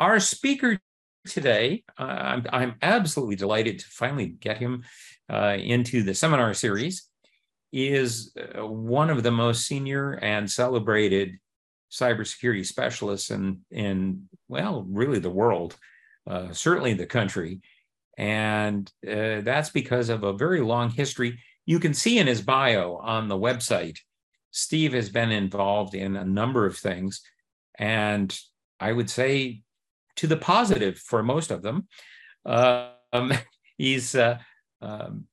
our speaker today, uh, I'm, I'm, absolutely delighted to finally get him uh, into the seminar series, is uh, one of the most senior and celebrated cybersecurity specialists in, in well, really the world, uh, certainly the country. And uh, that's because of a very long history. You can see in his bio on the website, Steve has been involved in a number of things. And I would say to the positive for most of them. Um, he's uh, um,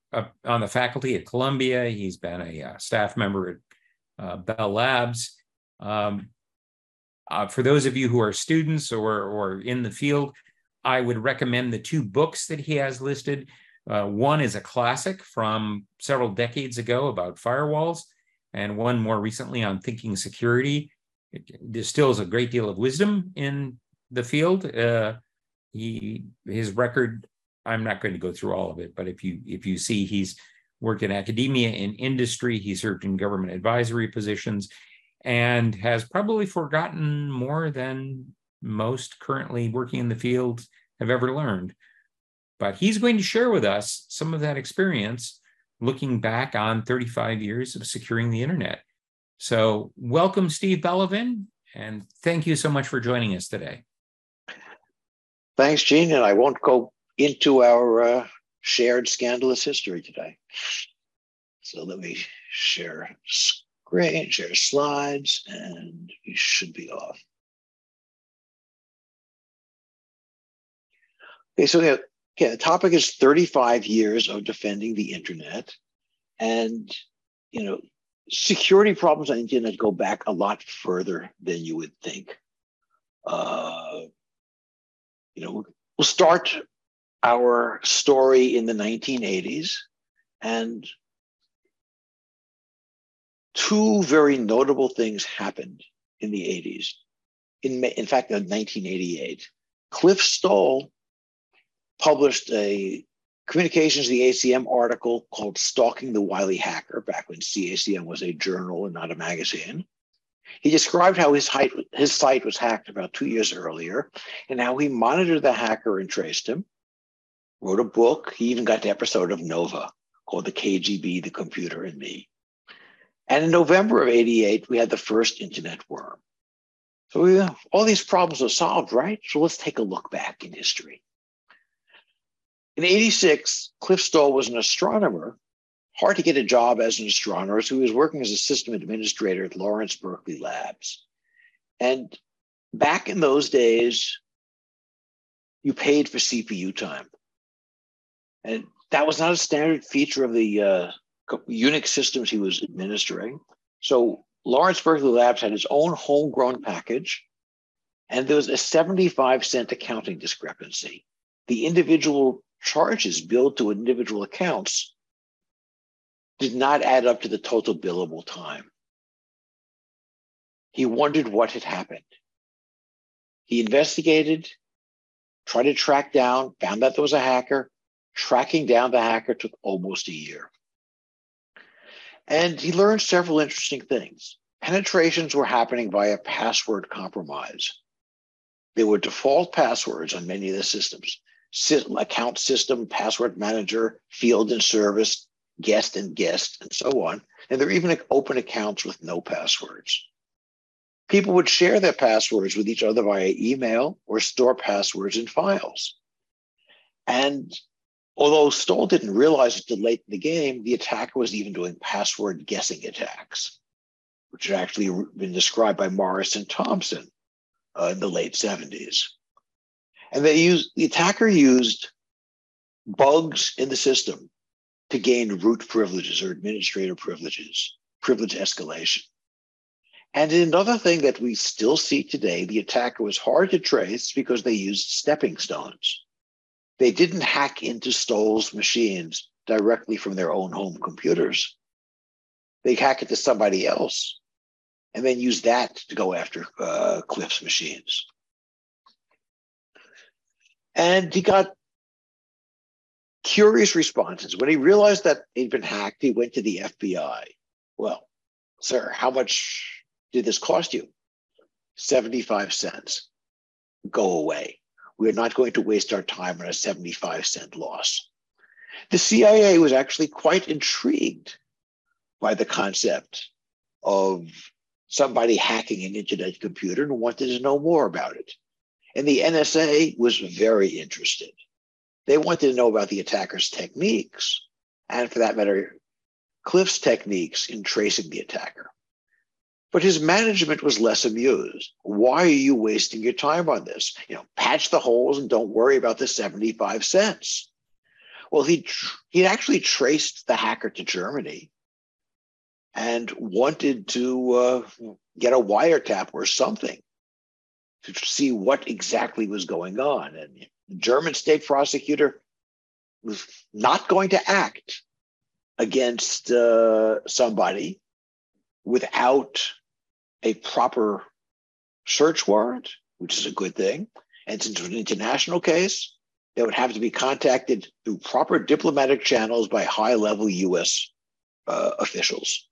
on the faculty at Columbia. He's been a uh, staff member at uh, Bell Labs. Um, uh, for those of you who are students or, or in the field, I would recommend the two books that he has listed. Uh, one is a classic from several decades ago about firewalls, and one more recently on thinking security. It distills a great deal of wisdom in the field. Uh, he his record. I'm not going to go through all of it, but if you if you see, he's worked in academia and industry. He served in government advisory positions, and has probably forgotten more than most currently working in the field have ever learned. But he's going to share with us some of that experience looking back on 35 years of securing the internet. So, welcome, Steve Bellovin, and thank you so much for joining us today. Thanks, Gene. And I won't go into our uh, shared scandalous history today. So let me share screen, share slides, and we should be off. Okay, so yeah, okay, the topic is 35 years of defending the internet. And, you know, security problems on the internet go back a lot further than you would think. Uh, you know, we'll start our story in the 1980s and two very notable things happened in the 80s. In, in fact, in 1988, Cliff Stoll published a Communications the ACM article called Stalking the Wily Hacker, back when CACM was a journal and not a magazine. He described how his, height, his site was hacked about two years earlier and how he monitored the hacker and traced him. Wrote a book. He even got the episode of Nova called The KGB, The Computer, and Me. And in November of 88, we had the first internet worm. So we, all these problems are solved, right? So let's take a look back in history. In 86, Cliff Stoll was an astronomer hard to get a job as an astronomer. So he was working as a system administrator at Lawrence Berkeley Labs. And back in those days, you paid for CPU time. And that was not a standard feature of the uh, Unix systems he was administering. So Lawrence Berkeley Labs had his own homegrown package, and there was a 75 cent accounting discrepancy. The individual charges billed to individual accounts did not add up to the total billable time. He wondered what had happened. He investigated, tried to track down, found out there was a hacker. Tracking down the hacker took almost a year. And he learned several interesting things. Penetrations were happening via password compromise. There were default passwords on many of the systems account system, password manager, field and service, guest and guest, and so on. And there are even open accounts with no passwords. People would share their passwords with each other via email or store passwords in files. And although Stoll didn't realize it till late in the game, the attacker was even doing password guessing attacks, which had actually been described by Morris and Thompson uh, in the late 70s. And they used the attacker used bugs in the system to gain root privileges or administrator privileges, privilege escalation. And another thing that we still see today, the attacker was hard to trace because they used stepping stones. They didn't hack into Stoll's machines directly from their own home computers. They hack into somebody else and then use that to go after uh, Cliff's machines. And he got curious responses. When he realized that he'd been hacked, he went to the FBI. Well, sir, how much did this cost you? 75 cents. go away. We're not going to waste our time on a 75 cent loss. The CIA was actually quite intrigued by the concept of somebody hacking an internet computer and wanted to know more about it. And the NSA was very interested. They wanted to know about the attacker's techniques, and for that matter, Cliff's techniques in tracing the attacker. But his management was less amused. Why are you wasting your time on this? You know, patch the holes and don't worry about the 75 cents. Well, he he actually traced the hacker to Germany and wanted to uh, get a wiretap or something to see what exactly was going on. And the German state prosecutor was not going to act against uh, somebody without a proper search warrant, which is a good thing. And since it's an international case, they would have to be contacted through proper diplomatic channels by high level US uh, officials.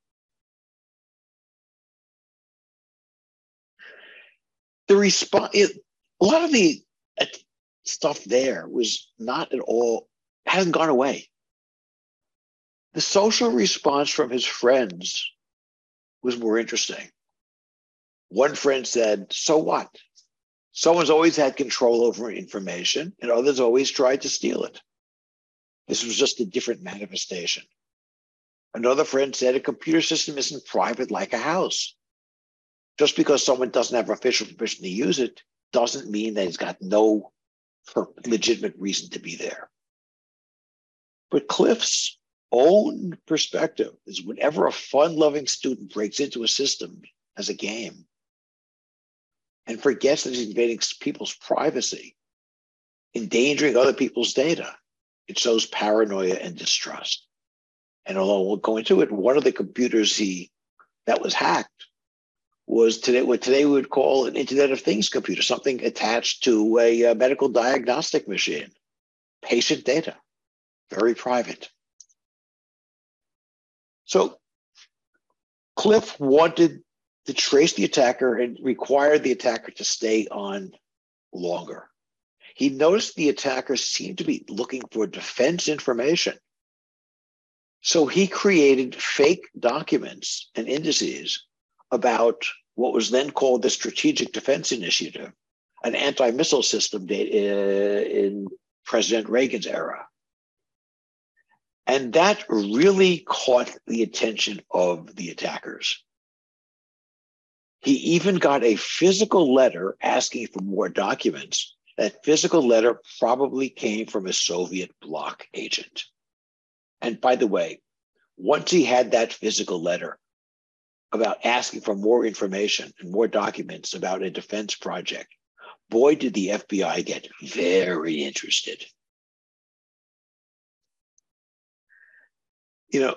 The response, a lot of the stuff there was not at all, hasn't gone away. The social response from his friends was more interesting. One friend said, So what? Someone's always had control over information, and others always tried to steal it. This was just a different manifestation. Another friend said a computer system isn't private like a house. Just because someone doesn't have official permission to use it doesn't mean that he's got no legitimate reason to be there. But Cliff's own perspective is whenever a fun loving student breaks into a system as a game, and forgets that he's invading people's privacy, endangering other people's data. It shows paranoia and distrust. And although we'll go into it, one of the computers he that was hacked was today what today we would call an Internet of Things computer, something attached to a, a medical diagnostic machine, patient data, very private. So Cliff wanted to trace the attacker and required the attacker to stay on longer. He noticed the attacker seemed to be looking for defense information. So he created fake documents and indices about what was then called the Strategic Defense Initiative, an anti missile system uh, in President Reagan's era. And that really caught the attention of the attackers. He even got a physical letter asking for more documents. That physical letter probably came from a Soviet bloc agent. And by the way, once he had that physical letter about asking for more information and more documents about a defense project, boy, did the FBI get very interested. You know,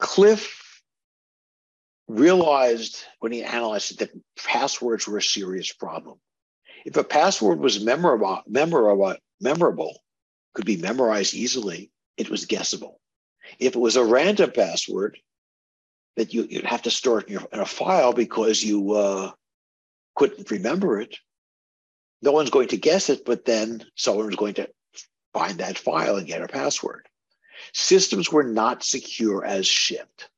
Cliff realized when he analyzed it that passwords were a serious problem. If a password was memorable, memorable, memorable, could be memorized easily, it was guessable. If it was a random password that you, would have to store it in, your, in, a file because you uh, couldn't remember it, no one's going to guess it, but then someone's going to find that file and get a password. Systems were not secure as shipped.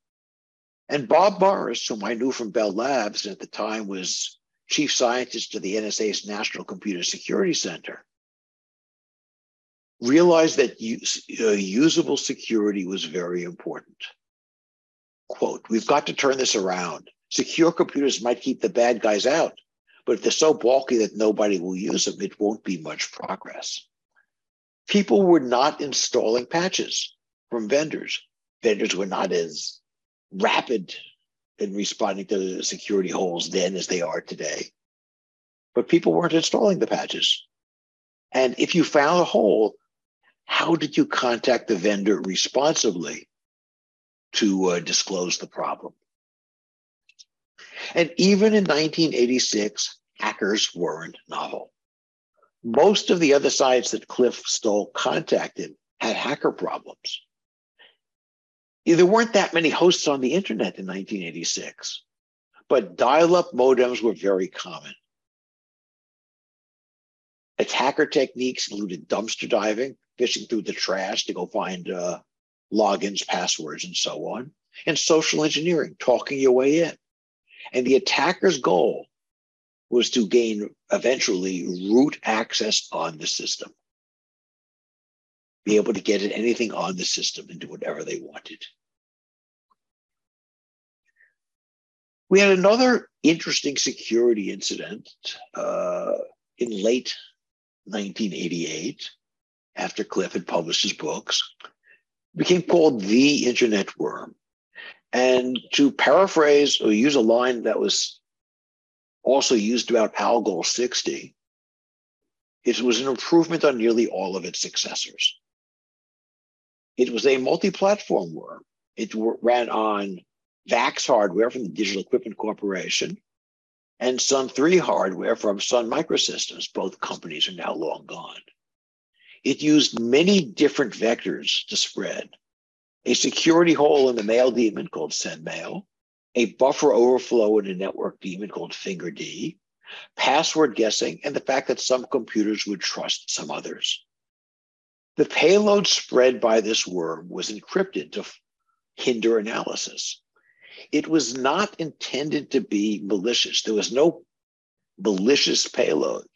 And Bob Morris, whom I knew from Bell Labs at the time was chief scientist of the NSA's National Computer Security Center, realized that uh, usable security was very important. Quote, we've got to turn this around. Secure computers might keep the bad guys out, but if they're so bulky that nobody will use them, it won't be much progress. People were not installing patches from vendors. Vendors were not as rapid in responding to the security holes then as they are today. But people weren't installing the patches. And if you found a hole, how did you contact the vendor responsibly to uh, disclose the problem? And even in 1986, hackers weren't novel. Most of the other sites that Cliff Stoll contacted had hacker problems there weren't that many hosts on the internet in 1986, but dial up modems were very common. Attacker techniques included dumpster diving, fishing through the trash to go find uh, logins, passwords, and so on, and social engineering, talking your way in. And the attacker's goal was to gain eventually root access on the system, be able to get at anything on the system and do whatever they wanted. We had another interesting security incident uh, in late 1988, after Cliff had published his books, became called the Internet Worm. And to paraphrase or use a line that was also used about Algol 60, it was an improvement on nearly all of its successors. It was a multi platform worm. It ran on VAX hardware from the Digital Equipment Corporation and Sun 3 hardware from Sun Microsystems. Both companies are now long gone. It used many different vectors to spread a security hole in the mail daemon called SendMail, a buffer overflow in a network daemon called FingerD, password guessing, and the fact that some computers would trust some others. The payload spread by this worm was encrypted to hinder analysis. It was not intended to be malicious. There was no malicious payload,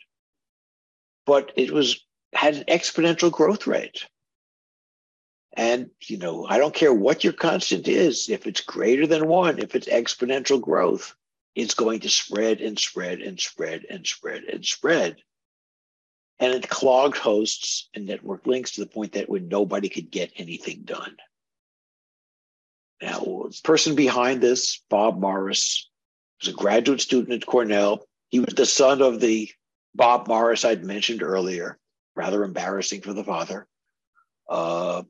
but it was had an exponential growth rate. And, you know, I don't care what your constant is, if it's greater than one, if it's exponential growth, it's going to spread and spread and spread and spread and spread. And it clogged hosts and network links to the point that when nobody could get anything done. Now, the person behind this, Bob Morris, was a graduate student at Cornell. He was the son of the Bob Morris I'd mentioned earlier, rather embarrassing for the father. Uh,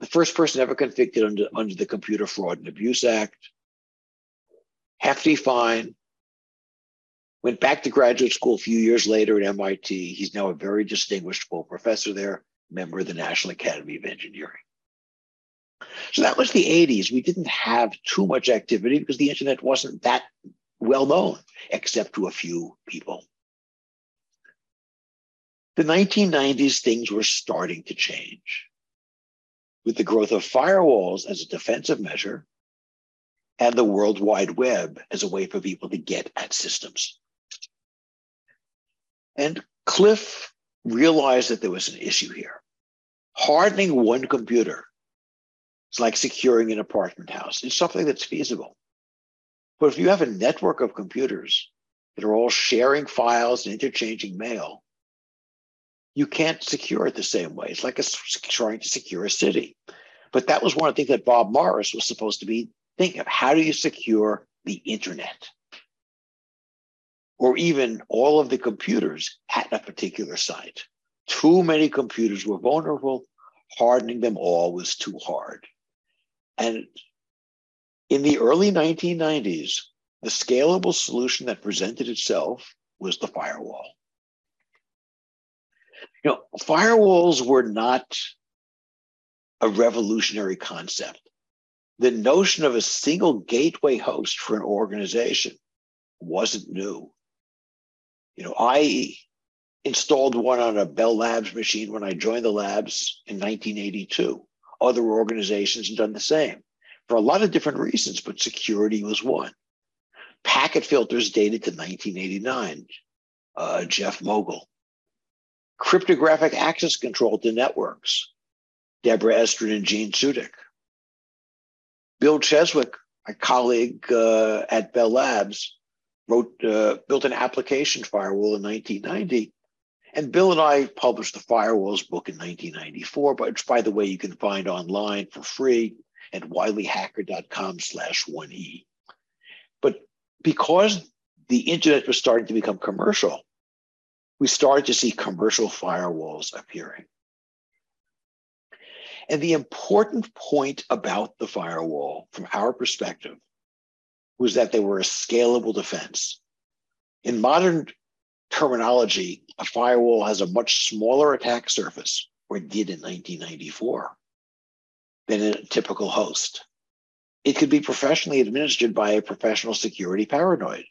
the first person ever convicted under, under the Computer Fraud and Abuse Act. Hefty fine. Went back to graduate school a few years later at MIT. He's now a very distinguished full professor there, member of the National Academy of Engineering. So that was the 80s. We didn't have too much activity because the internet wasn't that well known, except to a few people. The 1990s, things were starting to change with the growth of firewalls as a defensive measure and the World Wide Web as a way for people to get at systems. And Cliff realized that there was an issue here. Hardening one computer is like securing an apartment house. It's something that's feasible. But if you have a network of computers that are all sharing files and interchanging mail, you can't secure it the same way. It's like a, trying to secure a city. But that was one of the things that Bob Morris was supposed to be thinking of. How do you secure the internet? Or even all of the computers at a particular site. Too many computers were vulnerable. Hardening them all was too hard. And in the early 1990s, the scalable solution that presented itself was the firewall. You know, firewalls were not a revolutionary concept. The notion of a single gateway host for an organization wasn't new. You know, I installed one on a Bell Labs machine when I joined the labs in 1982. Other organizations have done the same for a lot of different reasons, but security was one. Packet filters dated to 1989. Uh, Jeff Mogul cryptographic access control to networks, Deborah Estrin and Gene Tsudik. Bill Cheswick, my colleague uh, at Bell Labs, wrote uh, built an application firewall in 1990. And Bill and I published the firewalls book in 1994, which, by the way, you can find online for free at wilyhacker.com slash 1e. But because the internet was starting to become commercial, we started to see commercial firewalls appearing. And the important point about the firewall, from our perspective, was that they were a scalable defense. In modern terminology, a firewall has a much smaller attack surface, or did in 1994, than a typical host. It could be professionally administered by a professional security paranoid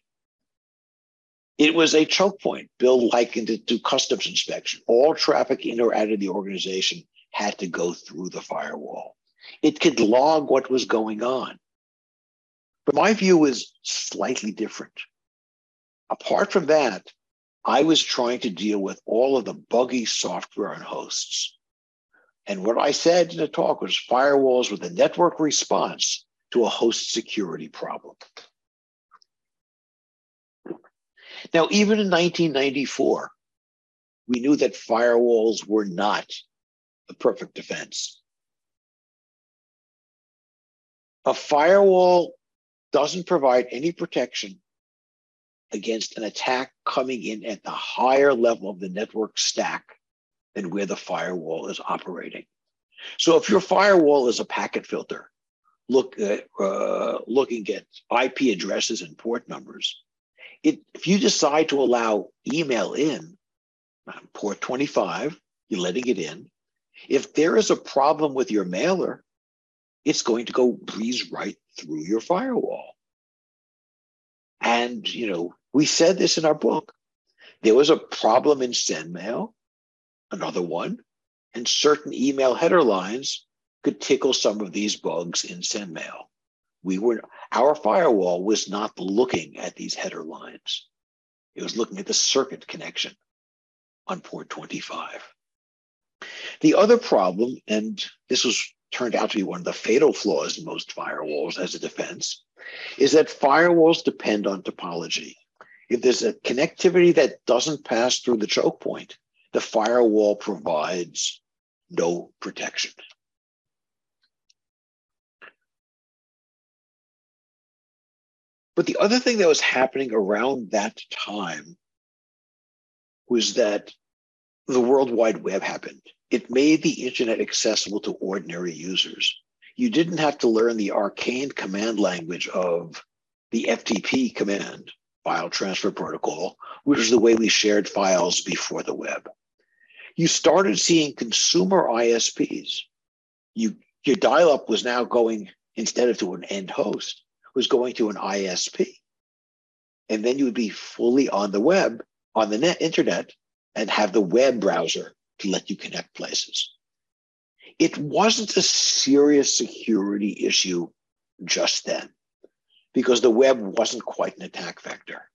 It was a choke point. Bill likened it to customs inspection. All traffic in or out of the organization had to go through the firewall. It could log what was going on. But my view was slightly different. Apart from that, I was trying to deal with all of the buggy software on hosts. And what I said in the talk was firewalls with a network response to a host security problem. Now, even in 1994, we knew that firewalls were not the perfect defense. A firewall doesn't provide any protection against an attack coming in at the higher level of the network stack than where the firewall is operating. So if your firewall is a packet filter, look at, uh, looking at IP addresses and port numbers, it, if you decide to allow email in, um, port 25, you're letting it in. If there is a problem with your mailer, it's going to go breeze right through your firewall. And, you know, we said this in our book. There was a problem in SendMail, another one, and certain email header lines could tickle some of these bugs in SendMail. We were our firewall was not looking at these header lines. It was looking at the circuit connection on port 25. The other problem, and this was turned out to be one of the fatal flaws in most firewalls as a defense, is that firewalls depend on topology. If there's a connectivity that doesn't pass through the choke point, the firewall provides no protection. But the other thing that was happening around that time was that the World Wide Web happened. It made the internet accessible to ordinary users. You didn't have to learn the arcane command language of the FTP command, file transfer protocol, which is the way we shared files before the web. You started seeing consumer ISPs. You, your dial up was now going, instead of to an end host, was going to an ISP. And then you would be fully on the web, on the net internet, and have the web browser to let you connect places. It wasn't a serious security issue just then because the web wasn't quite an attack vector.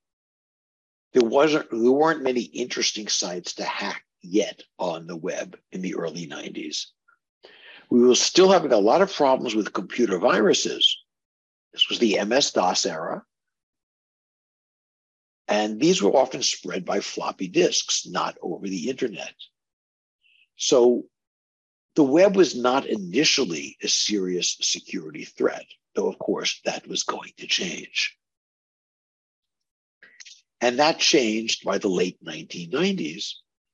There wasn't there weren't many interesting sites to hack yet on the web in the early 90s. We were still having a lot of problems with computer viruses, this was the MS DOS era. And these were often spread by floppy disks, not over the internet. So the web was not initially a serious security threat, though, of course, that was going to change. And that changed by the late 1990s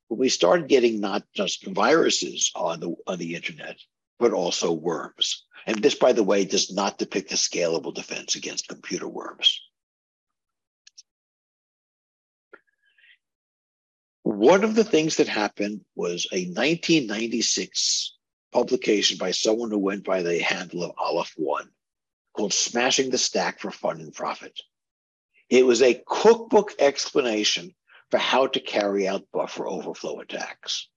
when we started getting not just viruses on the, on the internet, but also worms. And this, by the way, does not depict a scalable defense against computer worms. One of the things that happened was a 1996 publication by someone who went by the handle of Aleph One called Smashing the Stack for Fun and Profit. It was a cookbook explanation for how to carry out buffer overflow attacks.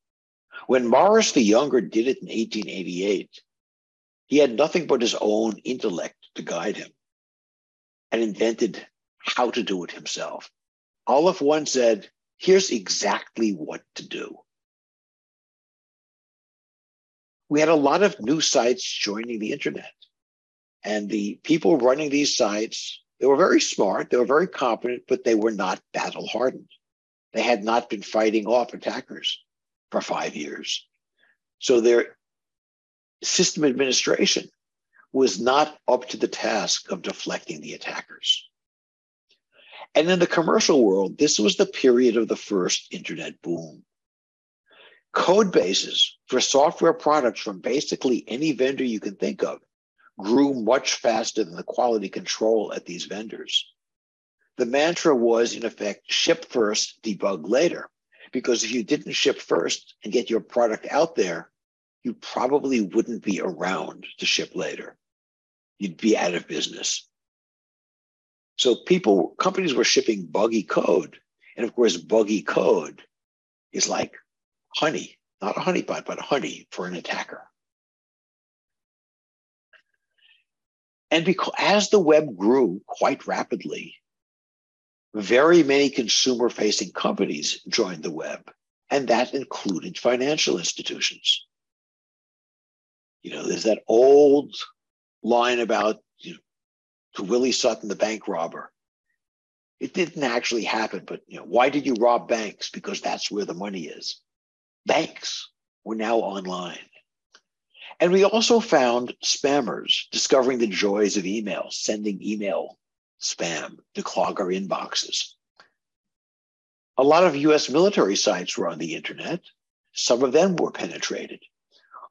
When Morris the Younger did it in 1888, he had nothing but his own intellect to guide him and invented how to do it himself. Aleph One said, here's exactly what to do. We had a lot of new sites joining the internet. And the people running these sites, they were very smart, they were very competent, but they were not battle hardened. They had not been fighting off attackers for five years. So their system administration was not up to the task of deflecting the attackers. And in the commercial world, this was the period of the first internet boom. Code bases for software products from basically any vendor you can think of grew much faster than the quality control at these vendors. The mantra was, in effect, ship first, debug later. Because if you didn't ship first and get your product out there, you probably wouldn't be around to ship later. You'd be out of business. So people, companies were shipping buggy code And of course, buggy code is like honey, not a honeypot, but honey for an attacker. And because as the web grew quite rapidly, very many consumer facing companies joined the web, and that included financial institutions. You know, there's that old line about you know, to Willie Sutton, the bank robber. It didn't actually happen, but you know, why did you rob banks? Because that's where the money is. Banks were now online. And we also found spammers discovering the joys of email, sending email spam to clog our inboxes. A lot of US military sites were on the internet. Some of them were penetrated.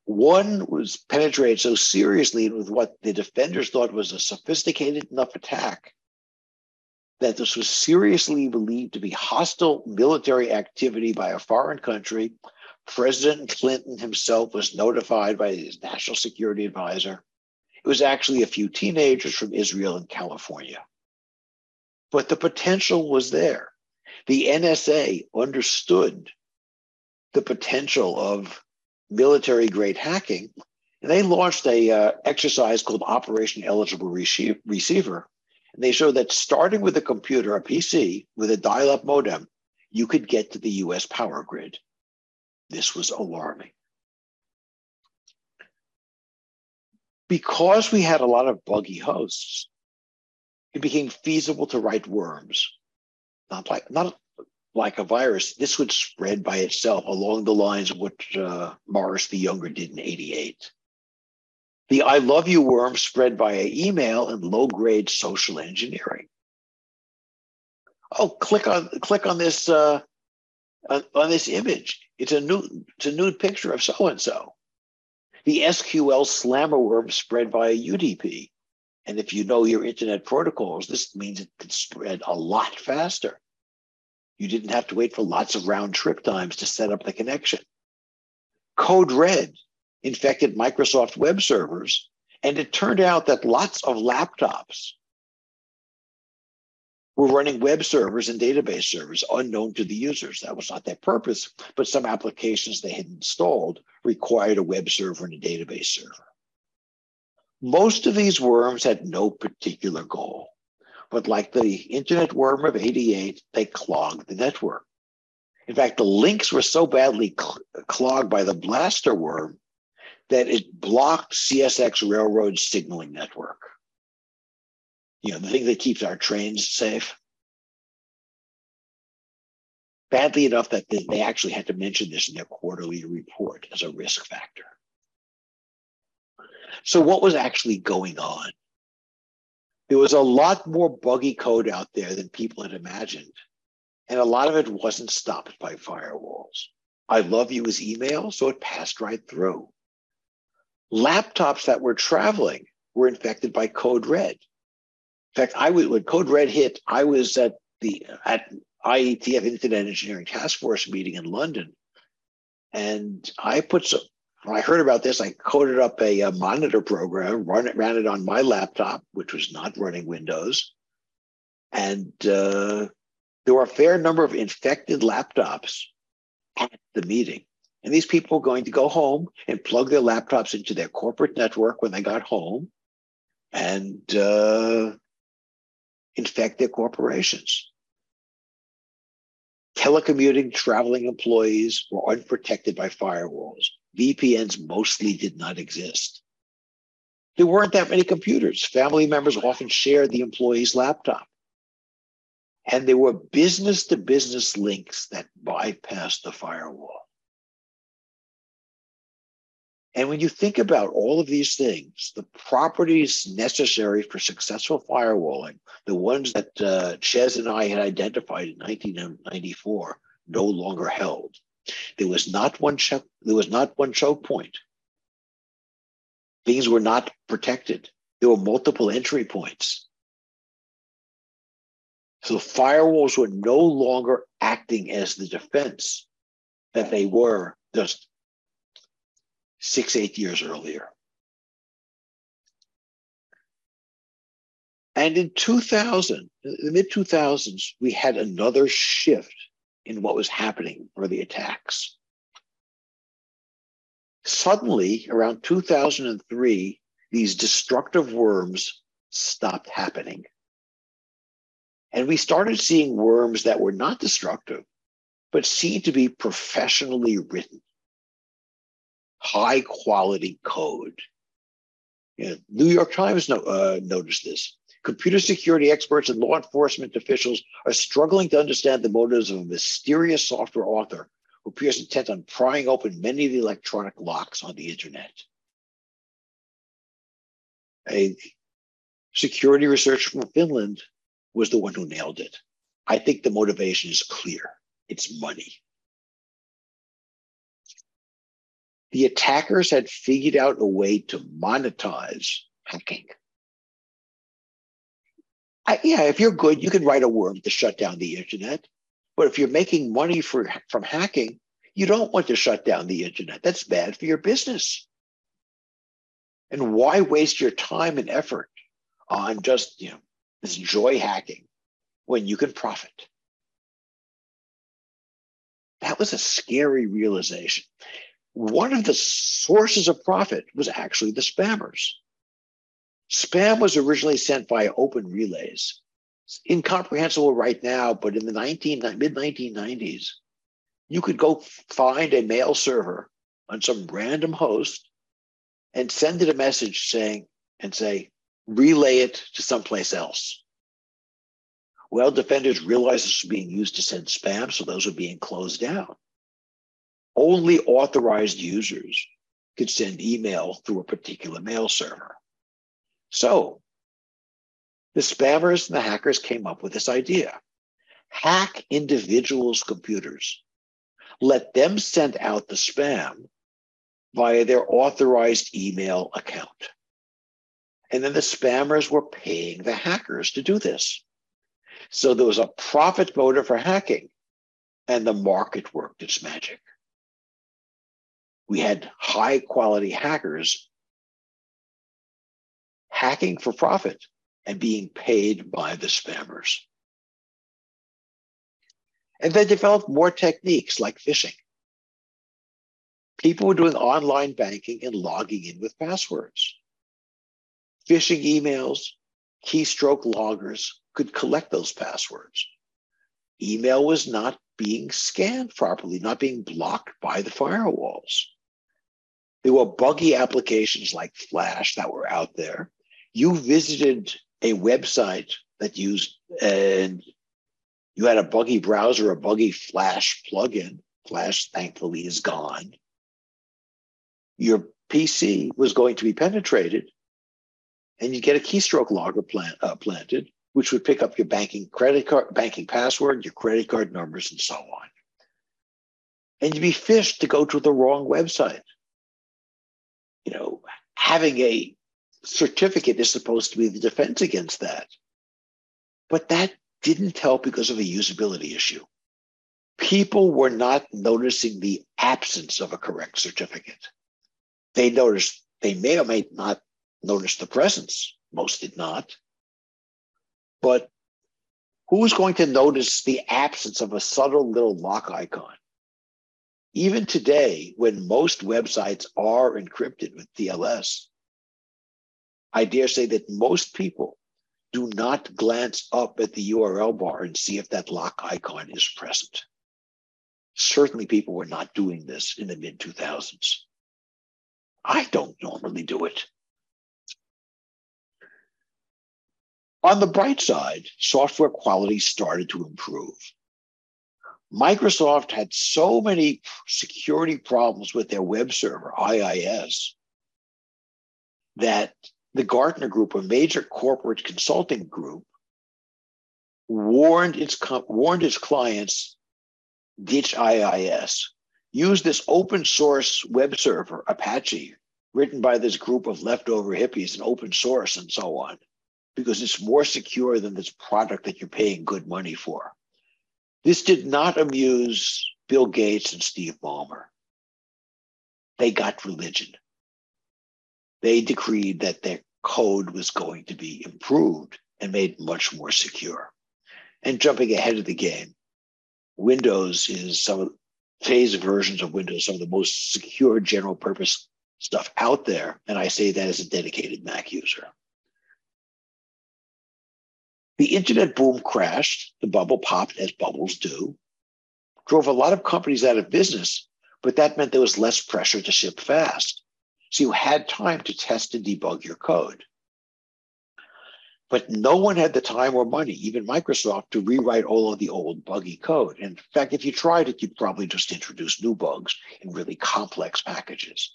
One was penetrated so seriously with what the defenders thought was a sophisticated enough attack that this was seriously believed to be hostile military activity by a foreign country. President Clinton himself was notified by his national security advisor. It was actually a few teenagers from Israel and California. But the potential was there. The NSA understood the potential of military grade hacking, and they launched a uh, exercise called Operation Eligible Receiver. And they showed that starting with a computer, a PC with a dial-up modem, you could get to the U.S. power grid. This was alarming. Because we had a lot of buggy hosts, it became feasible to write worms, not like not like a virus, this would spread by itself along the lines of what uh, Morris the Younger did in 88. The I love you worm spread via email and low grade social engineering. Oh, click on click on this uh, on, on this image. It's a nude it's a nude picture of so and so. The SQL slammer worm spread via UDP. And if you know your internet protocols, this means it could spread a lot faster. You didn't have to wait for lots of round trip times to set up the connection. Code Red infected Microsoft web servers, and it turned out that lots of laptops were running web servers and database servers unknown to the users. That was not their purpose, but some applications they had installed required a web server and a database server. Most of these worms had no particular goal. But like the internet worm of 88, they clogged the network. In fact, the links were so badly cl- clogged by the blaster worm that it blocked CSX Railroad's signaling network. You know, the thing that keeps our trains safe. Badly enough that they actually had to mention this in their quarterly report as a risk factor. So, what was actually going on? there was a lot more buggy code out there than people had imagined. And a lot of it wasn't stopped by firewalls. I love you as email, so it passed right through. Laptops that were traveling were infected by Code Red. In fact, I was, when Code Red hit, I was at the at IETF Internet Engineering Task Force meeting in London, and I put some when I heard about this, I coded up a, a monitor program, run it, ran it on my laptop, which was not running Windows. And uh, there were a fair number of infected laptops at the meeting. And these people were going to go home and plug their laptops into their corporate network when they got home and uh, infect their corporations. Telecommuting traveling employees were unprotected by firewalls. VPNs mostly did not exist. There weren't that many computers. Family members often shared the employee's laptop. And there were business to business links that bypassed the firewall. And when you think about all of these things, the properties necessary for successful firewalling, the ones that uh, Ches and I had identified in 1994, no longer held. There was not one choke, there was not one choke point. Things were not protected. There were multiple entry points. So firewalls were no longer acting as the defense that they were just six, eight years earlier. And in 2000, in the mid 2000s, we had another shift in what was happening for the attacks. Suddenly, around 2003, these destructive worms stopped happening. And we started seeing worms that were not destructive, but seemed to be professionally written, high quality code. You New York Times no, uh, noticed this. Computer security experts and law enforcement officials are struggling to understand the motives of a mysterious software author who appears intent on prying open many of the electronic locks on the internet. A security researcher from Finland was the one who nailed it. I think the motivation is clear it's money. The attackers had figured out a way to monetize hacking. I, yeah, if you're good, you can write a worm to shut down the internet. But if you're making money for, from hacking, you don't want to shut down the internet. That's bad for your business. And why waste your time and effort on just, you know, this joy hacking when you can profit? That was a scary realization. One of the sources of profit was actually the spammers. Spam was originally sent via open relays. It's incomprehensible right now, but in the 19, mid 1990s, you could go find a mail server on some random host and send it a message saying, and say, relay it to someplace else. Well, defenders realized this was being used to send spam, so those were being closed down. Only authorized users could send email through a particular mail server. So the spammers and the hackers came up with this idea hack individuals' computers, let them send out the spam via their authorized email account. And then the spammers were paying the hackers to do this. So there was a profit motive for hacking, and the market worked its magic. We had high quality hackers hacking for profit and being paid by the spammers. And they developed more techniques like phishing. People were doing online banking and logging in with passwords. Phishing emails, keystroke loggers could collect those passwords. Email was not being scanned properly, not being blocked by the firewalls. There were buggy applications like Flash that were out there you visited a website that used and you had a buggy browser, a buggy Flash plugin. Flash, thankfully, is gone. Your PC was going to be penetrated, and you get a keystroke logger plant, uh, planted, which would pick up your banking credit card, banking password, your credit card numbers, and so on. And you'd be phished to go to the wrong website. You know, having a certificate is supposed to be the defense against that. But that didn't help because of a usability issue. People were not noticing the absence of a correct certificate. They noticed, they may or may not notice the presence. Most did not. But who's going to notice the absence of a subtle little lock icon? Even today, when most websites are encrypted with TLS, I dare say that most people do not glance up at the URL bar and see if that lock icon is present. Certainly, people were not doing this in the mid 2000s. I don't normally do it. On the bright side, software quality started to improve. Microsoft had so many security problems with their web server, IIS, that the Gartner Group, a major corporate consulting group, warned its warned its clients ditch IIS. Use this open source web server, Apache, written by this group of leftover hippies and open source and so on, because it's more secure than this product that you're paying good money for. This did not amuse Bill Gates and Steve Ballmer. They got religion they decreed that their code was going to be improved and made much more secure. And jumping ahead of the game, Windows is some of today's versions of Windows, some of the most secure general purpose stuff out there. And I say that as a dedicated Mac user. The internet boom crashed, the bubble popped as bubbles do, drove a lot of companies out of business, but that meant there was less pressure to ship fast. So you had time to test and debug your code. But no one had the time or money, even Microsoft, to rewrite all of the old buggy code. In fact, if you tried it, you'd probably just introduce new bugs in really complex packages.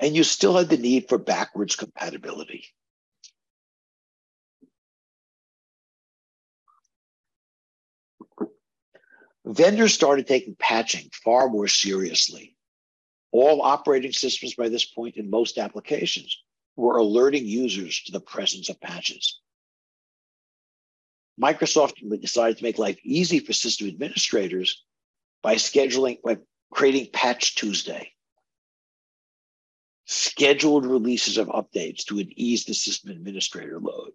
And you still had the need for backwards compatibility. Vendors started taking patching far more seriously. All operating systems by this point in most applications were alerting users to the presence of patches. Microsoft decided to make life easy for system administrators by scheduling, by creating Patch Tuesday. Scheduled releases of updates to ease the system administrator load.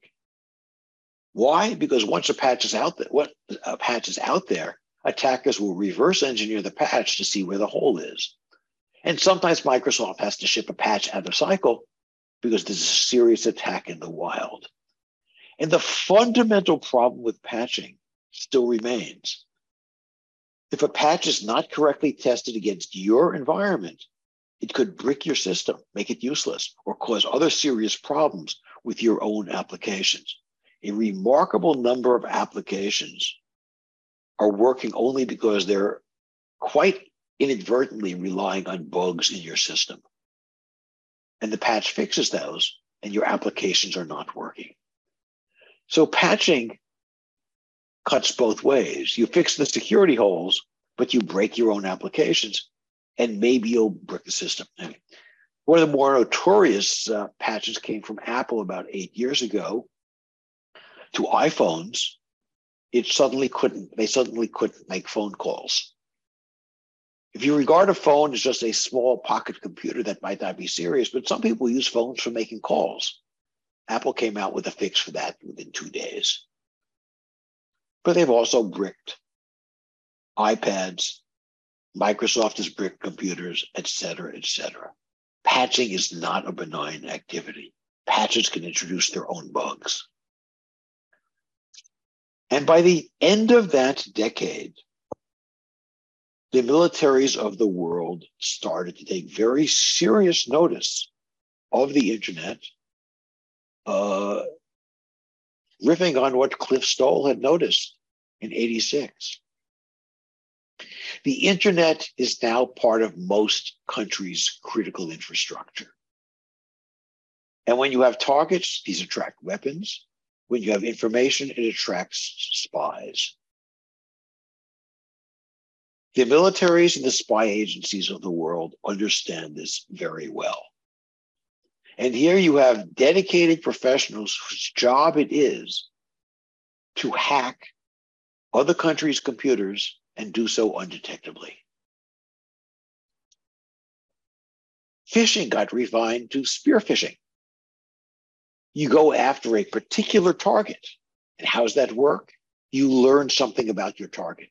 Why? Because once a patch is out there, what a patch is out there, attackers will reverse engineer the patch to see where the hole is. And sometimes Microsoft has to ship a patch out of cycle because there's a serious attack in the wild. And the fundamental problem with patching still remains. If a patch is not correctly tested against your environment, it could brick your system, make it useless, or cause other serious problems with your own applications. A remarkable number of applications are working only because they're quite inadvertently relying on bugs in your system and the patch fixes those, and your applications are not working. So patching cuts both ways. You fix the security holes, but you break your own applications, and maybe you'll brick the system. One of the more notorious uh, patches came from Apple about eight years ago to iPhones. It suddenly couldn't, they suddenly couldn't make phone calls. If you regard a phone as just a small pocket computer, that might not be serious, but some people use phones for making calls. Apple came out with a fix for that within two days. But they've also bricked iPads, Microsoft has bricked computers, et cetera, et cetera. Patching is not a benign activity. Patches can introduce their own bugs. And by the end of that decade, the militaries of the world started to take very serious notice of the internet, uh, riffing on what Cliff Stoll had noticed in 86. The internet is now part of most countries' critical infrastructure. And when you have targets, these attract weapons. When you have information, it attracts spies. The militaries and the spy agencies of the world understand this very well. And here you have dedicated professionals whose job it is to hack other countries' computers and do so undetectably. Phishing got refined to spear phishing. You go after a particular target. And how does that work? You learn something about your target.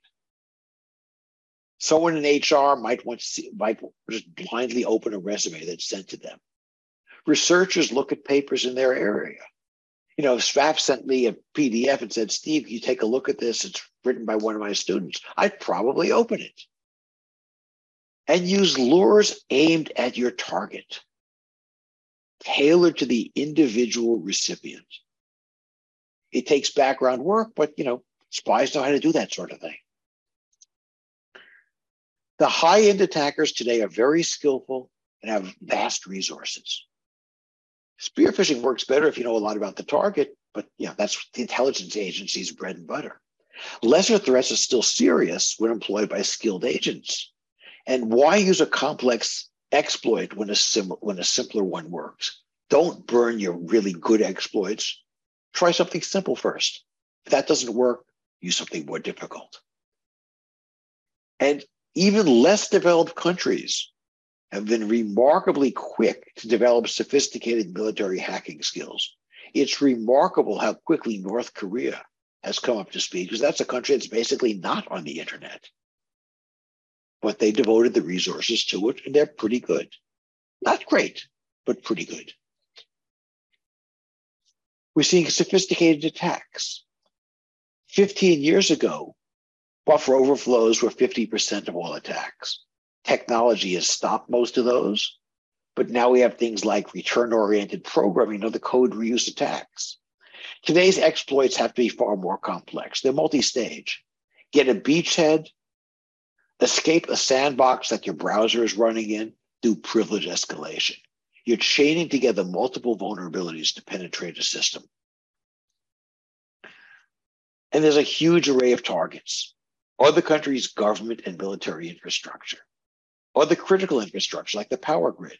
Someone in HR might want to see, might just blindly open a resume that's sent to them. Researchers look at papers in their area. You know, if sent me a PDF and said, Steve, you take a look at this. It's written by one of my students. I'd probably open it and use lures aimed at your target, tailored to the individual recipient. It takes background work, but you know, spies know how to do that sort of thing. The high end attackers today are very skillful and have vast resources. Spear phishing works better if you know a lot about the target, but yeah, that's the intelligence agency's bread and butter. Lesser threats are still serious when employed by skilled agents. And why use a complex exploit when a, sim- when a simpler one works? Don't burn your really good exploits. Try something simple first. If that doesn't work, use something more difficult. And even less developed countries have been remarkably quick to develop sophisticated military hacking skills. It's remarkable how quickly North Korea has come up to speed because that's a country that's basically not on the internet. But they devoted the resources to it and they're pretty good. Not great, but pretty good. We're seeing sophisticated attacks. 15 years ago, buffer overflows were 50% of all attacks. Technology has stopped most of those, but now we have things like return oriented programming or the code reuse attacks. Today's exploits have to be far more complex. They're multi stage. Get a beachhead, escape a sandbox that your browser is running in, do privilege escalation. You're chaining together multiple vulnerabilities to penetrate a system. And there's a huge array of targets. Other country's government and military infrastructure, or the critical infrastructure like the power grid,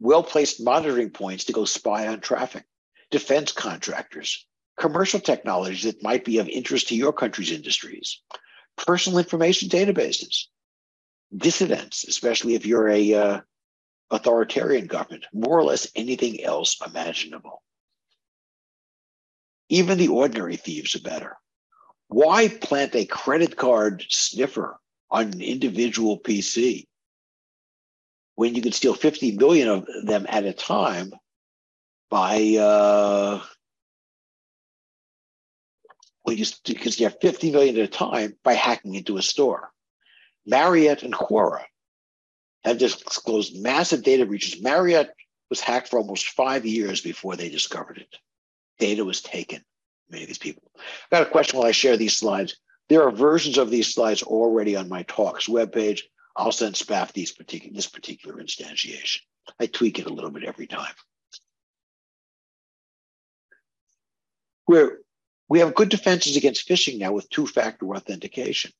well placed monitoring points to go spy on traffic, defense contractors, commercial technologies that might be of interest to your country's industries, personal information databases, dissidents, especially if you're a uh, authoritarian government, more or less anything else imaginable. Even the ordinary thieves are better. Why plant a credit card sniffer on an individual PC when you could steal 50 million of them at a time by uh, when you, because you can steal 50 million at a time by hacking into a store. Marriott and Quora have disclosed massive data breaches. Marriott was hacked for almost five years before they discovered it. Data was taken. Many of these people. I've got a question while I share these slides. There are versions of these slides already on my talks webpage. I'll send Spaf these particular, this particular instantiation. I tweak it a little bit every time. Where we have good defenses against phishing now with two-factor authentication.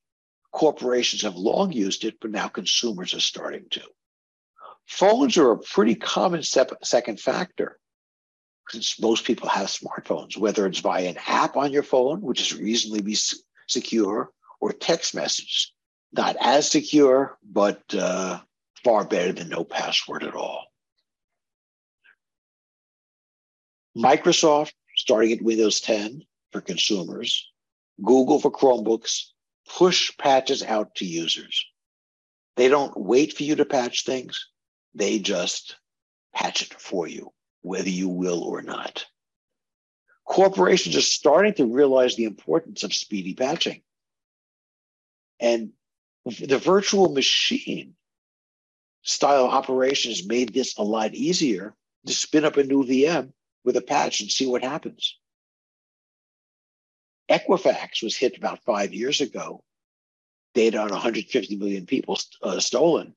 Corporations have long used it, but now consumers are starting to. Phones are a pretty common second factor since most people have smartphones, whether it's via an app on your phone, which is reasonably secure, or text messages not as secure, but uh, far better than no password at all. Microsoft, starting at Windows 10 for consumers, Google for Chromebooks, push patches out to users. They don't wait for you to patch things, they just patch it for you, whether you will or not. Corporations are starting to realize the importance of speedy patching. And the virtual machine style operations made this a lot easier to spin up a new VM with a patch and see what happens. Equifax was hit about five years ago. Data on 150 million people uh, stolen.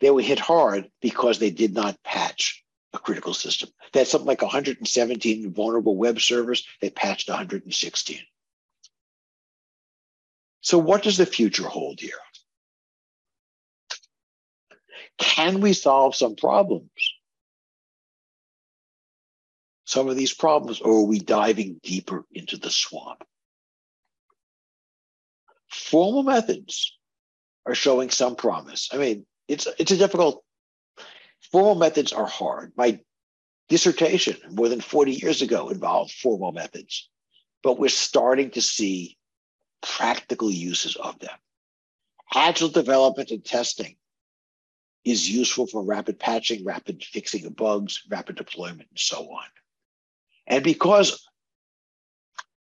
They were hit hard because they did not patch a critical system. They had something like 117 vulnerable web servers. They patched 116. So, what does the future hold here? Can we solve some problems? Some of these problems, or are we diving deeper into the swamp? Formal methods are showing some promise. I mean, it's it's a difficult. Formal methods are hard. My dissertation more than 40 years ago involved formal methods, but we're starting to see practical uses of them. Agile development and testing is useful for rapid patching, rapid fixing of bugs, rapid deployment, and so on. And because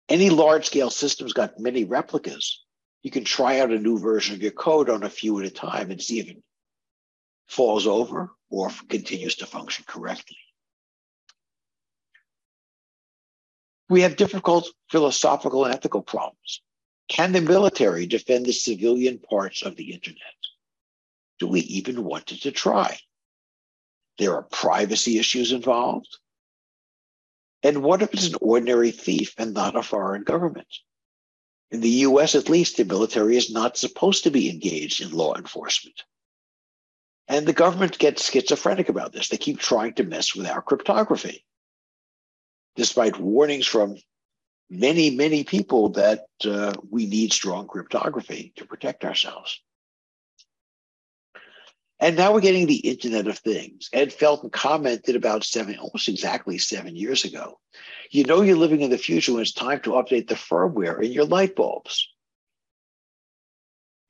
any large scale system's got many replicas, you can try out a new version of your code on a few at a time and see if it falls over or continues to function correctly. We have difficult philosophical and ethical problems. Can the military defend the civilian parts of the internet? Do we even want it to try? There are privacy issues involved. And what if it's an ordinary thief and not a foreign government? In the US, at least, the military is not supposed to be engaged in law enforcement. And the government gets schizophrenic about this. They keep trying to mess with our cryptography, despite warnings from many, many people that uh, we need strong cryptography to protect ourselves. And now we're getting the Internet of Things. Ed Felten commented about seven, almost exactly seven years ago. You know you're living in the future when it's time to update the firmware in your light bulbs.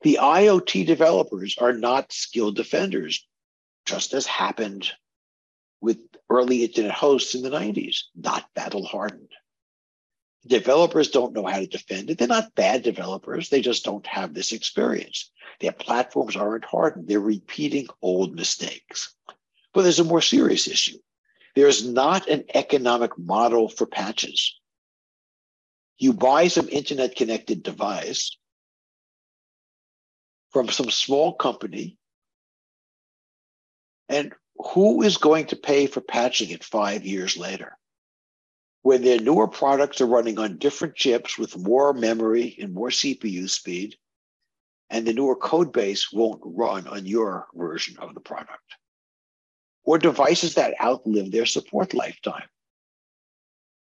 The IoT developers are not skilled defenders, just as happened with early internet hosts in the 90s, not battle hardened. Developers don't know how to defend it. They're not bad developers, they just don't have this experience. Their platforms aren't hardened, they're repeating old mistakes. But there's a more serious issue. There's not an economic model for patches. You buy some internet connected device from some small company, and who is going to pay for patching it five years later? When their newer products are running on different chips with more memory and more CPU speed, and the newer code base won't run on your version of the product. Or devices that outlive their support lifetime.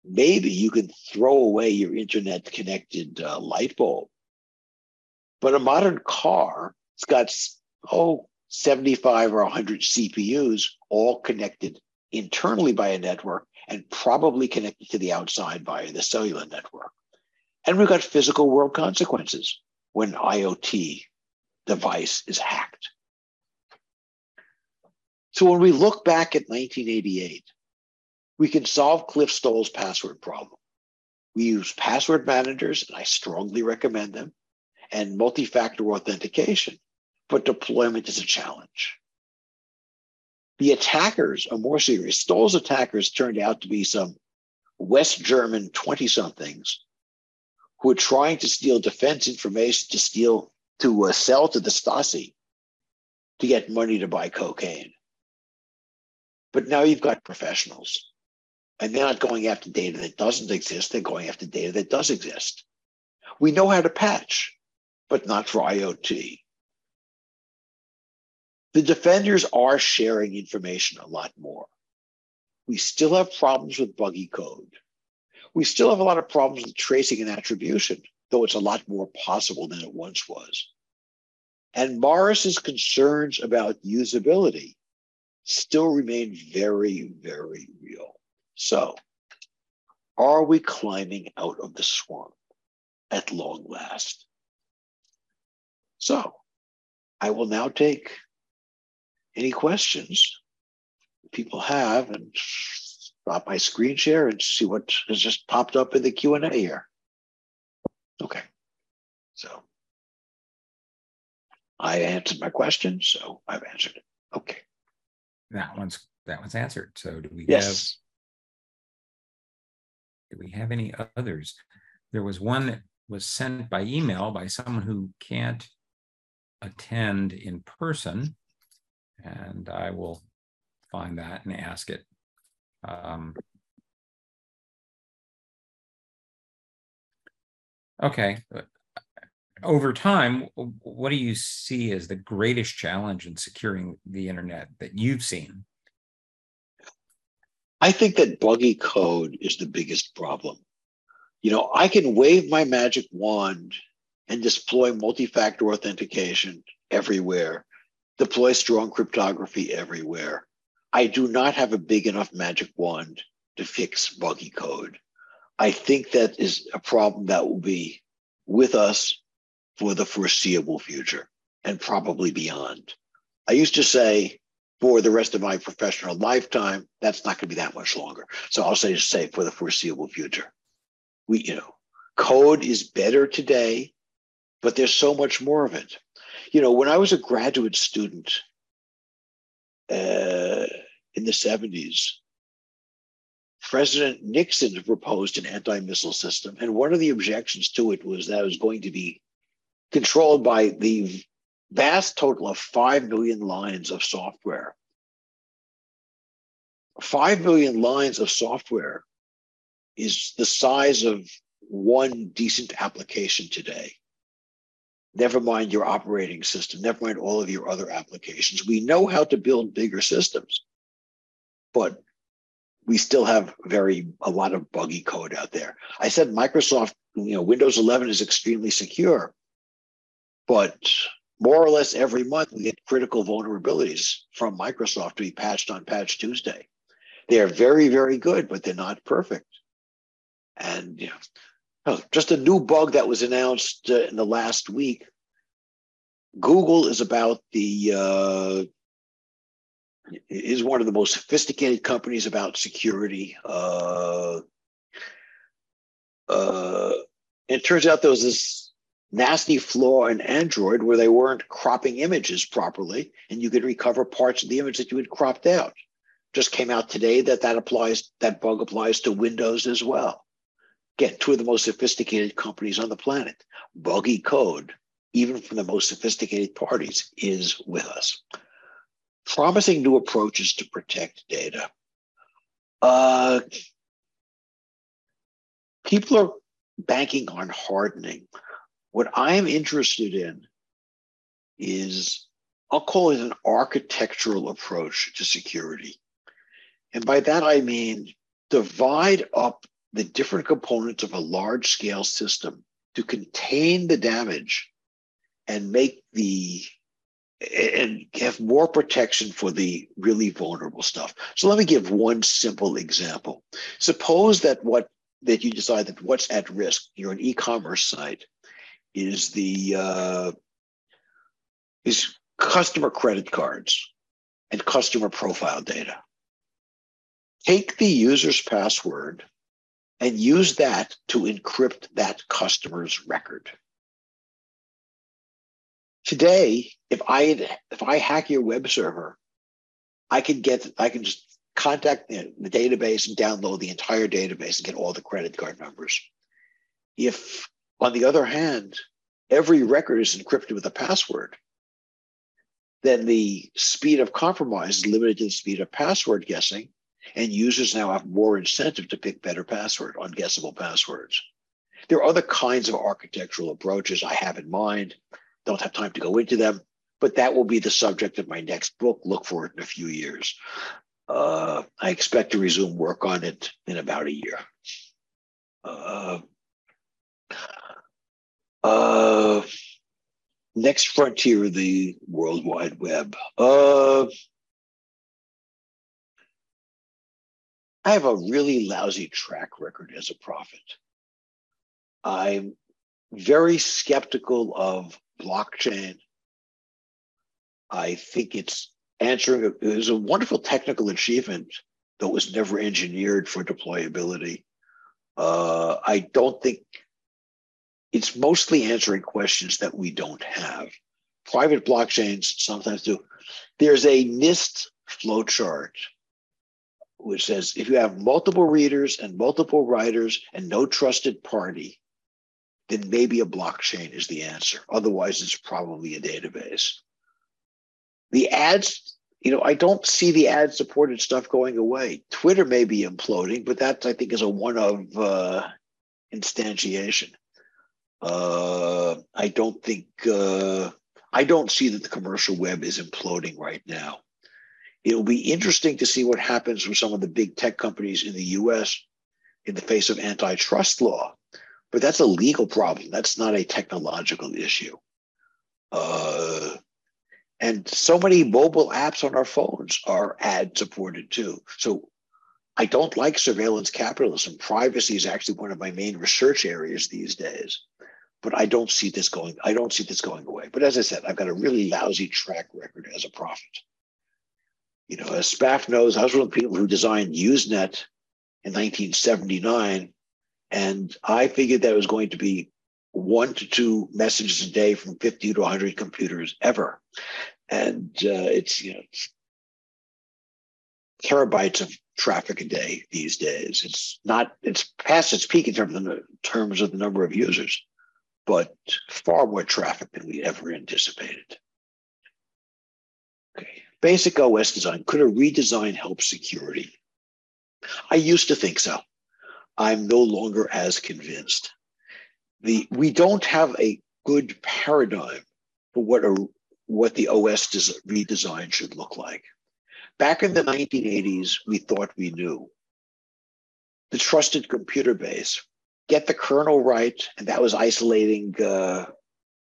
Maybe you can throw away your internet connected uh, light bulb. But a modern car, it's got, oh, 75 or 100 CPUs all connected internally by a network and probably connected to the outside via the cellular network. And we've got physical world consequences when IoT device is hacked. So when we look back at 1988, we can solve Cliff Stoll's password problem. We use password managers, and I strongly recommend them, and multi-factor authentication, but deployment is a challenge. The attackers are more serious. Stoll's attackers turned out to be some West German 20 somethings who were trying to steal defense information to steal to uh, sell to the Stasi to get money to buy cocaine. But now you've got professionals, and they're not going after data that doesn't exist. They're going after data that does exist. We know how to patch, but not for IoT. The defenders are sharing information a lot more. We still have problems with buggy code. We still have a lot of problems with tracing and attribution though it's a lot more possible than it once was. And Morris's concerns about usability still remain very, very real. So, are we climbing out of the swamp at long last? So, I will now take any questions people have and stop my screen share and see what has just popped up in the Q&A here. Okay. So I answered my question, so I've answered it. Okay. That one's that one's answered. So do we yes. have do we have any others? There was one that was sent by email by someone who can't attend in person, and I will find that and ask it. Um, Okay. Over time, what do you see as the greatest challenge in securing the internet that you've seen? I think that buggy code is the biggest problem. You know, I can wave my magic wand and deploy multi factor authentication everywhere, deploy strong cryptography everywhere. I do not have a big enough magic wand to fix buggy code. I think that is a problem that will be with us for the foreseeable future and probably beyond. I used to say for the rest of my professional lifetime, that's not going to be that much longer. So I'll say say for the foreseeable future. We, you know, code is better today, but there's so much more of it. You know, when I was a graduate student uh, in the 70s, President Nixon proposed an anti missile system. And one of the objections to it was that it was going to be controlled by the vast total of 5 million lines of software. 5 million lines of software is the size of one decent application today. Never mind your operating system, never mind all of your other applications. We know how to build bigger systems, but we still have very a lot of buggy code out there. I said Microsoft, you know, Windows 11 is extremely secure, but more or less every month we get critical vulnerabilities from Microsoft to be patched on Patch Tuesday. They are very, very good, but they're not perfect. And you know, oh, just a new bug that was announced uh, in the last week. Google is about the uh, is one of the most sophisticated companies about security. Uh, uh, it turns out there was this nasty flaw in Android where they weren't cropping images properly, and you could recover parts of the image that you had cropped out. Just came out today that that applies. That bug applies to Windows as well. Again, two of the most sophisticated companies on the planet. Buggy code, even from the most sophisticated parties, is with us. Promising new approaches to protect data. Uh, people are banking on hardening. What I'm interested in is, I'll call it an architectural approach to security. And by that, I mean divide up the different components of a large scale system to contain the damage and make the and have more protection for the really vulnerable stuff. So let me give one simple example. Suppose that what that you decide that what's at risk, you're an e-commerce site, is the uh, is customer credit cards and customer profile data. Take the user's password and use that to encrypt that customer's record. Today, if I if I hack your web server, I can get I can just contact the database and download the entire database and get all the credit card numbers. If, on the other hand, every record is encrypted with a password, then the speed of compromise is limited to the speed of password guessing, and users now have more incentive to pick better password, unguessable passwords. There are other kinds of architectural approaches I have in mind. Don't have time to go into them, but that will be the subject of my next book. Look for it in a few years. Uh, I expect to resume work on it in about a year. Uh, uh, next frontier of the World Wide Web. Uh, I have a really lousy track record as a prophet. I'm very skeptical of blockchain. I think it's answering it was a wonderful technical achievement that was never engineered for deployability. Uh, I don't think it's mostly answering questions that we don't have. Private blockchains sometimes do. There's a NIST flowchart which says if you have multiple readers and multiple writers and no trusted party, then maybe a blockchain is the answer. Otherwise, it's probably a database. The ads, you know, I don't see the ad supported stuff going away. Twitter may be imploding, but that I think is a one of uh, instantiation. Uh, I don't think, uh, I don't see that the commercial web is imploding right now. It'll be interesting to see what happens with some of the big tech companies in the US in the face of antitrust law. But that's a legal problem. That's not a technological issue. Uh, and so many mobile apps on our phones are ad supported too. So I don't like surveillance capitalism. Privacy is actually one of my main research areas these days. But I don't see this going, I don't see this going away. But as I said, I've got a really lousy track record as a prophet. You know, as Spaf knows, I was one of the people who designed Usenet in 1979. And I figured that was going to be one to two messages a day from 50 to 100 computers ever. And uh, it's, you know, it's terabytes of traffic a day these days. It's not, it's past its peak in terms of the, terms of the number of users, but far more traffic than we ever anticipated. Okay. Basic OS design. Could a redesign help security? I used to think so. I'm no longer as convinced the we don't have a good paradigm for what a what the OS des- redesign should look like. Back in the 1980s, we thought we knew. The trusted computer base, get the kernel right, and that was isolating uh,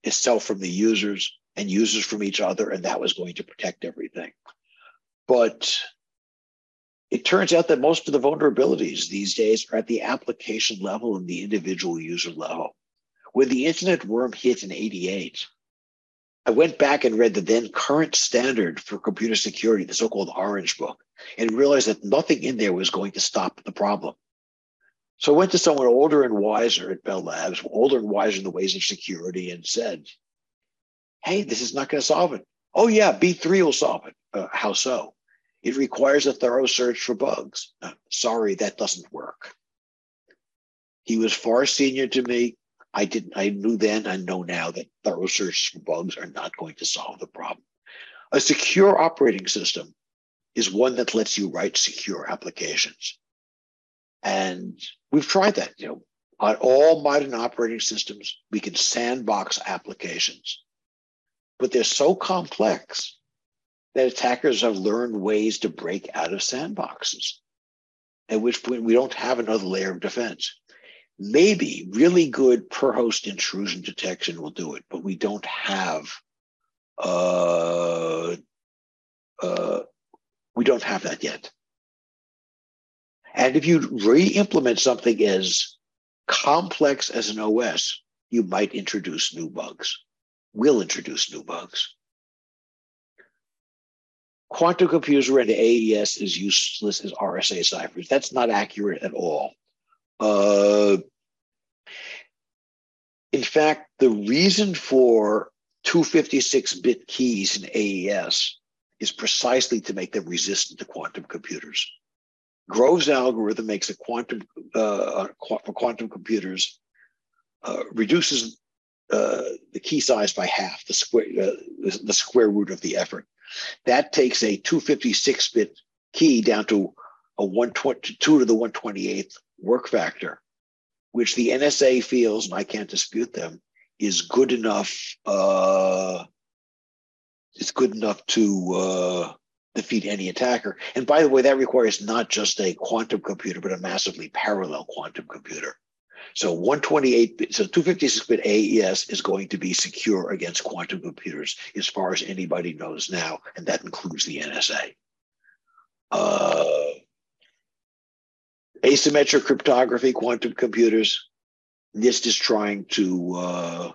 itself from the users and users from each other, and that was going to protect everything. But it turns out that most of the vulnerabilities these days are at the application level and the individual user level. When the internet worm hit in 88, I went back and read the then current standard for computer security, the so called Orange Book, and realized that nothing in there was going to stop the problem. So I went to someone older and wiser at Bell Labs, older and wiser in the ways of security, and said, Hey, this is not going to solve it. Oh, yeah, B3 will solve it. Uh, how so? It requires a thorough search for bugs. Uh, sorry, that doesn't work. He was far senior to me. I didn't. I knew then. I know now that thorough searches for bugs are not going to solve the problem. A secure operating system is one that lets you write secure applications, and we've tried that. You know, on all modern operating systems, we can sandbox applications, but they're so complex that attackers have learned ways to break out of sandboxes, at which point we don't have another layer of defense. Maybe really good per host intrusion detection will do it, but we don't have uh, uh, we don't have that yet. And if you re-implement something as complex as an OS, you might introduce new bugs. Will introduce new bugs quantum computers and AES is useless as RSA ciphers. That's not accurate at all. Uh, in fact, the reason for 256-bit keys in AES is precisely to make them resistant to quantum computers. Grover's algorithm makes a quantum uh, for quantum computers uh, reduces uh, the key size by half, the square uh, the square root of the effort. That takes a 256 bit key down to a 122 to the 128th work factor, which the NSA feels, and I can't dispute them, is good enough. Uh, it's good enough to uh, defeat any attacker. And by the way, that requires not just a quantum computer, but a massively parallel quantum computer. So 128, so 256-bit AES is going to be secure against quantum computers as far as anybody knows now, and that includes the NSA. Uh, asymmetric cryptography, quantum computers. NIST is trying to uh,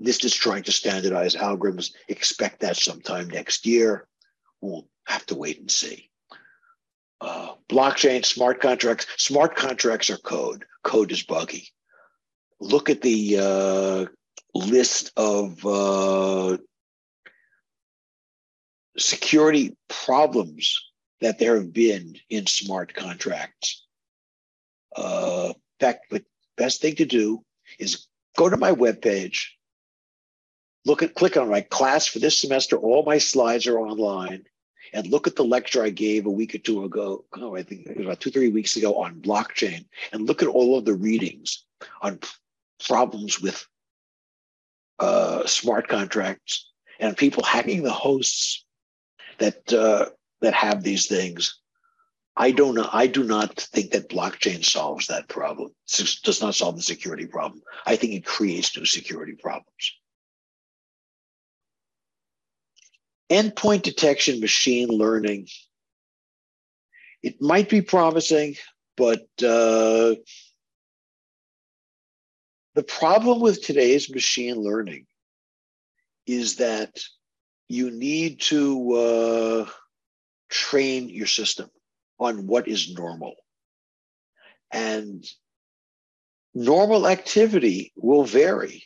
NIST is trying to standardize algorithms. Expect that sometime next year. We'll have to wait and see. Uh, blockchain, smart contracts. Smart contracts are code. Code is buggy. Look at the uh, list of uh, security problems that there have been in smart contracts. Uh, in fact, the best thing to do is go to my webpage, look at click on my class for this semester. All my slides are online and look at the lecture I gave a week or two ago. Oh, I think it was about two, three weeks ago on blockchain, and look at all of the readings on problems with uh, smart contracts and people hacking the hosts that uh, that have these things. I don't. I do not think that blockchain solves that problem. It does not solve the security problem. I think it creates new security problems. Endpoint detection machine learning. It might be promising but uh, the problem with today's machine learning is that you need to uh, train your system on what is normal. And normal activity will vary.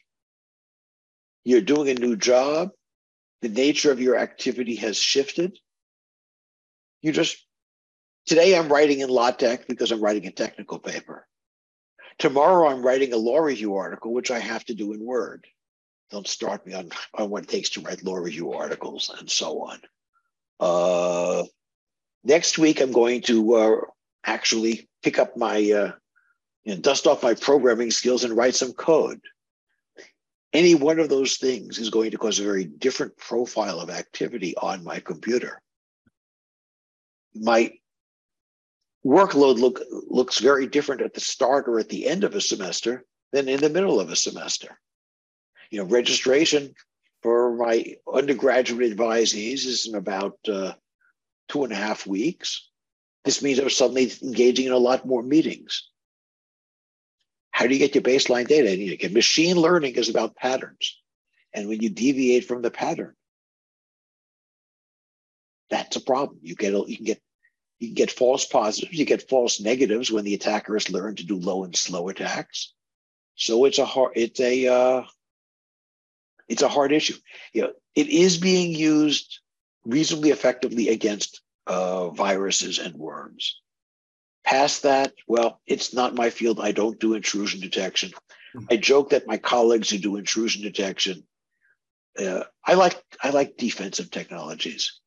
You're doing a new job the nature of your activity has shifted. You just, today I'm writing in LaTeX because I'm writing a technical paper. Tomorrow I'm writing a law review article, which I have to do in Word. Don't start me on, on what it takes to write law review articles and so on. Uh, next week, I'm going to uh, actually pick up my, uh, you know, dust off my programming skills and write some code any one of those things is going to cause a very different profile of activity on my computer. My workload look, looks very different at the start or at the end of a semester than in the middle of a semester. You know, registration for my undergraduate advisees is in about uh, two and a half weeks. This means I'm suddenly engaging in a lot more meetings. How do you get your baseline data? You get machine learning is about patterns. And when you deviate from the pattern, that's a problem. You get you can get you can get false positives, you get false negatives when the attacker has learned to do low and slow attacks. So it's a hard it's a uh, it's a hard issue. You know, it is being used reasonably effectively against uh, viruses and worms. Past that, well, it's not my field. I don't do intrusion detection. Hmm. I joke that my colleagues who do intrusion detection, uh, I like I like defensive technologies.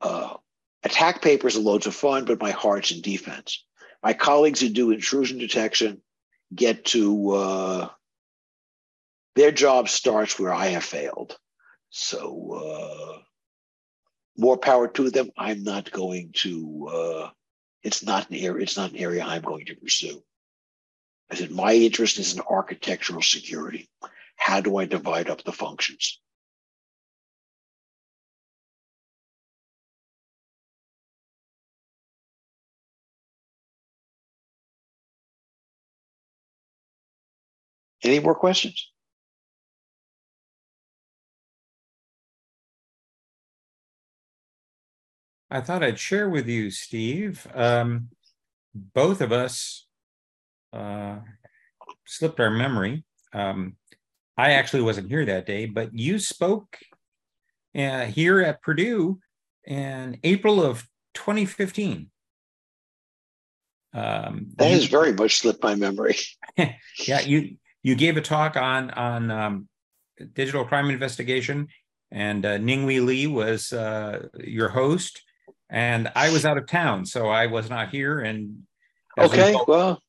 Uh, attack papers are loads of fun, but my heart's in defense. My colleagues who do intrusion detection get to uh, their job starts where I have failed. So uh, more power to them. I'm not going to. It's not an area. It's not an area I'm going to pursue. I said my interest is in architectural security. How do I divide up the functions? Any more questions? I thought I'd share with you, Steve. Um, both of us uh, slipped our memory. Um, I actually wasn't here that day, but you spoke uh, here at Purdue in April of 2015. Um, that has very much slipped my memory. yeah, you you gave a talk on on um, digital crime investigation, and uh, Ninghui Li was uh, your host and I was out of town, so I was not here. And okay, we well,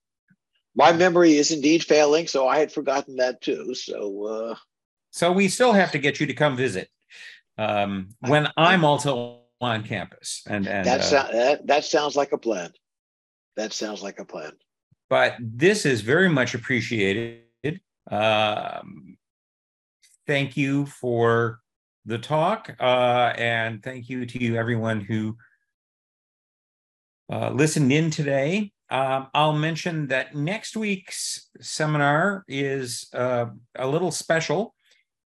my memory is indeed failing, so I had forgotten that too. So, uh, so we still have to get you to come visit um, when I'm also on campus. And, and that, uh, that that sounds like a plan. That sounds like a plan. But this is very much appreciated. Um, thank you for the talk, uh, and thank you to everyone who uh, listened in today. Um, I'll mention that next week's seminar is uh, a little special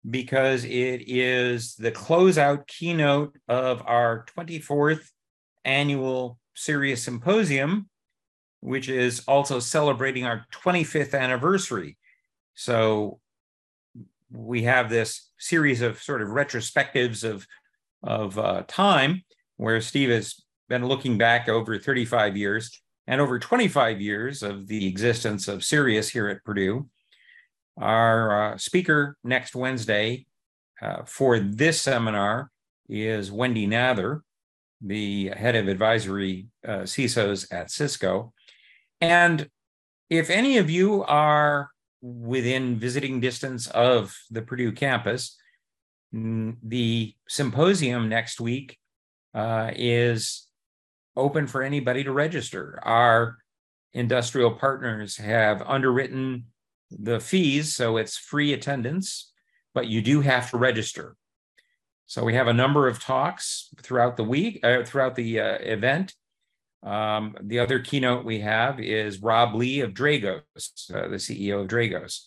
because it is the closeout keynote of our 24th annual CERIAS Symposium, which is also celebrating our 25th anniversary. So we have this series of sort of retrospectives of, of uh, time where Steve has been looking back over 35 years and over 25 years of the existence of CERIAS here at Purdue. Our uh, speaker next Wednesday uh, for this seminar is Wendy Nather, the head of advisory uh, CISOs at Cisco. And if any of you are within visiting distance of the Purdue campus, the symposium next week uh, is open for anybody to register. Our industrial partners have underwritten the fees, so it's free attendance, but you do have to register. So we have a number of talks throughout the week, uh, throughout the uh, event. Um, the other keynote we have is Rob Lee of Dragos, uh, the CEO of Dragos.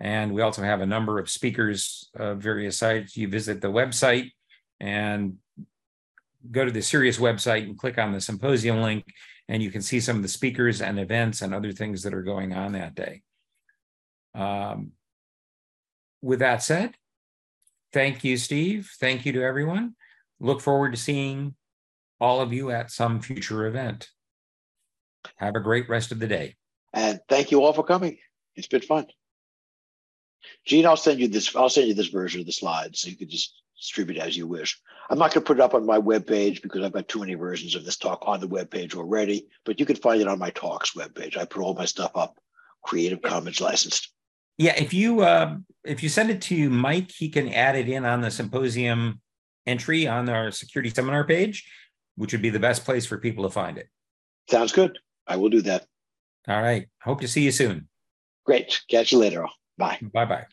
And we also have a number of speakers of various sites. You visit the website and go to the CERIAS website and click on the symposium link, and you can see some of the speakers and events and other things that are going on that day. Um, with that said, thank you, Steve. Thank you to everyone. Look forward to seeing all of you at some future event. Have a great rest of the day. And thank you all for coming. It's been fun. Gene, I'll send you this. I'll send you this version of the slides so you can just distribute as you wish. I'm not going to put it up on my webpage because I've got too many versions of this talk on the webpage already, but you can find it on my talks webpage. I put all my stuff up, Creative Commons licensed. Yeah, if you uh, if you send it to Mike, he can add it in on the symposium entry on our security seminar page, which would be the best place for people to find it. Sounds good. I will do that. All right. Hope to see you soon. Great. Catch you later. Bye. Bye bye.